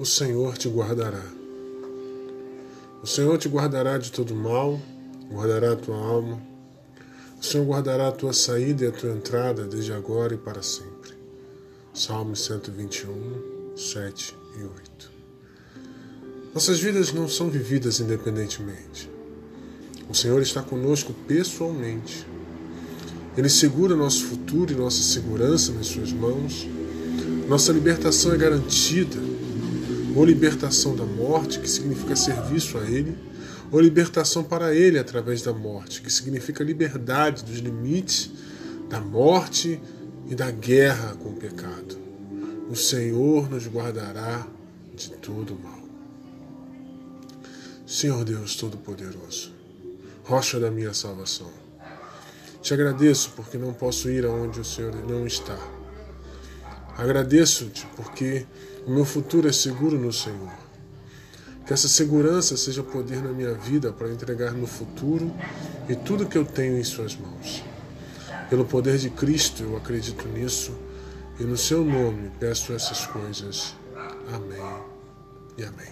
o Senhor te guardará. O Senhor te guardará de todo mal, guardará a tua alma. O Senhor guardará a tua saída e a tua entrada desde agora e para sempre. Salmo 121, 7 e 8. Nossas vidas não são vividas independentemente. O Senhor está conosco pessoalmente. Ele segura nosso futuro e nossa segurança nas suas mãos. Nossa libertação é garantida ou libertação da morte, que significa serviço a Ele, ou libertação para Ele através da morte, que significa liberdade dos limites da morte e da guerra com o pecado. O Senhor nos guardará de todo mal. Senhor Deus Todo-Poderoso, rocha da minha salvação, te agradeço porque não posso ir aonde o Senhor não está. Agradeço-te porque o meu futuro é seguro no Senhor. Que essa segurança seja poder na minha vida para entregar no futuro e tudo que eu tenho em Suas mãos. Pelo poder de Cristo eu acredito nisso e no Seu nome peço essas coisas. Amém e amém.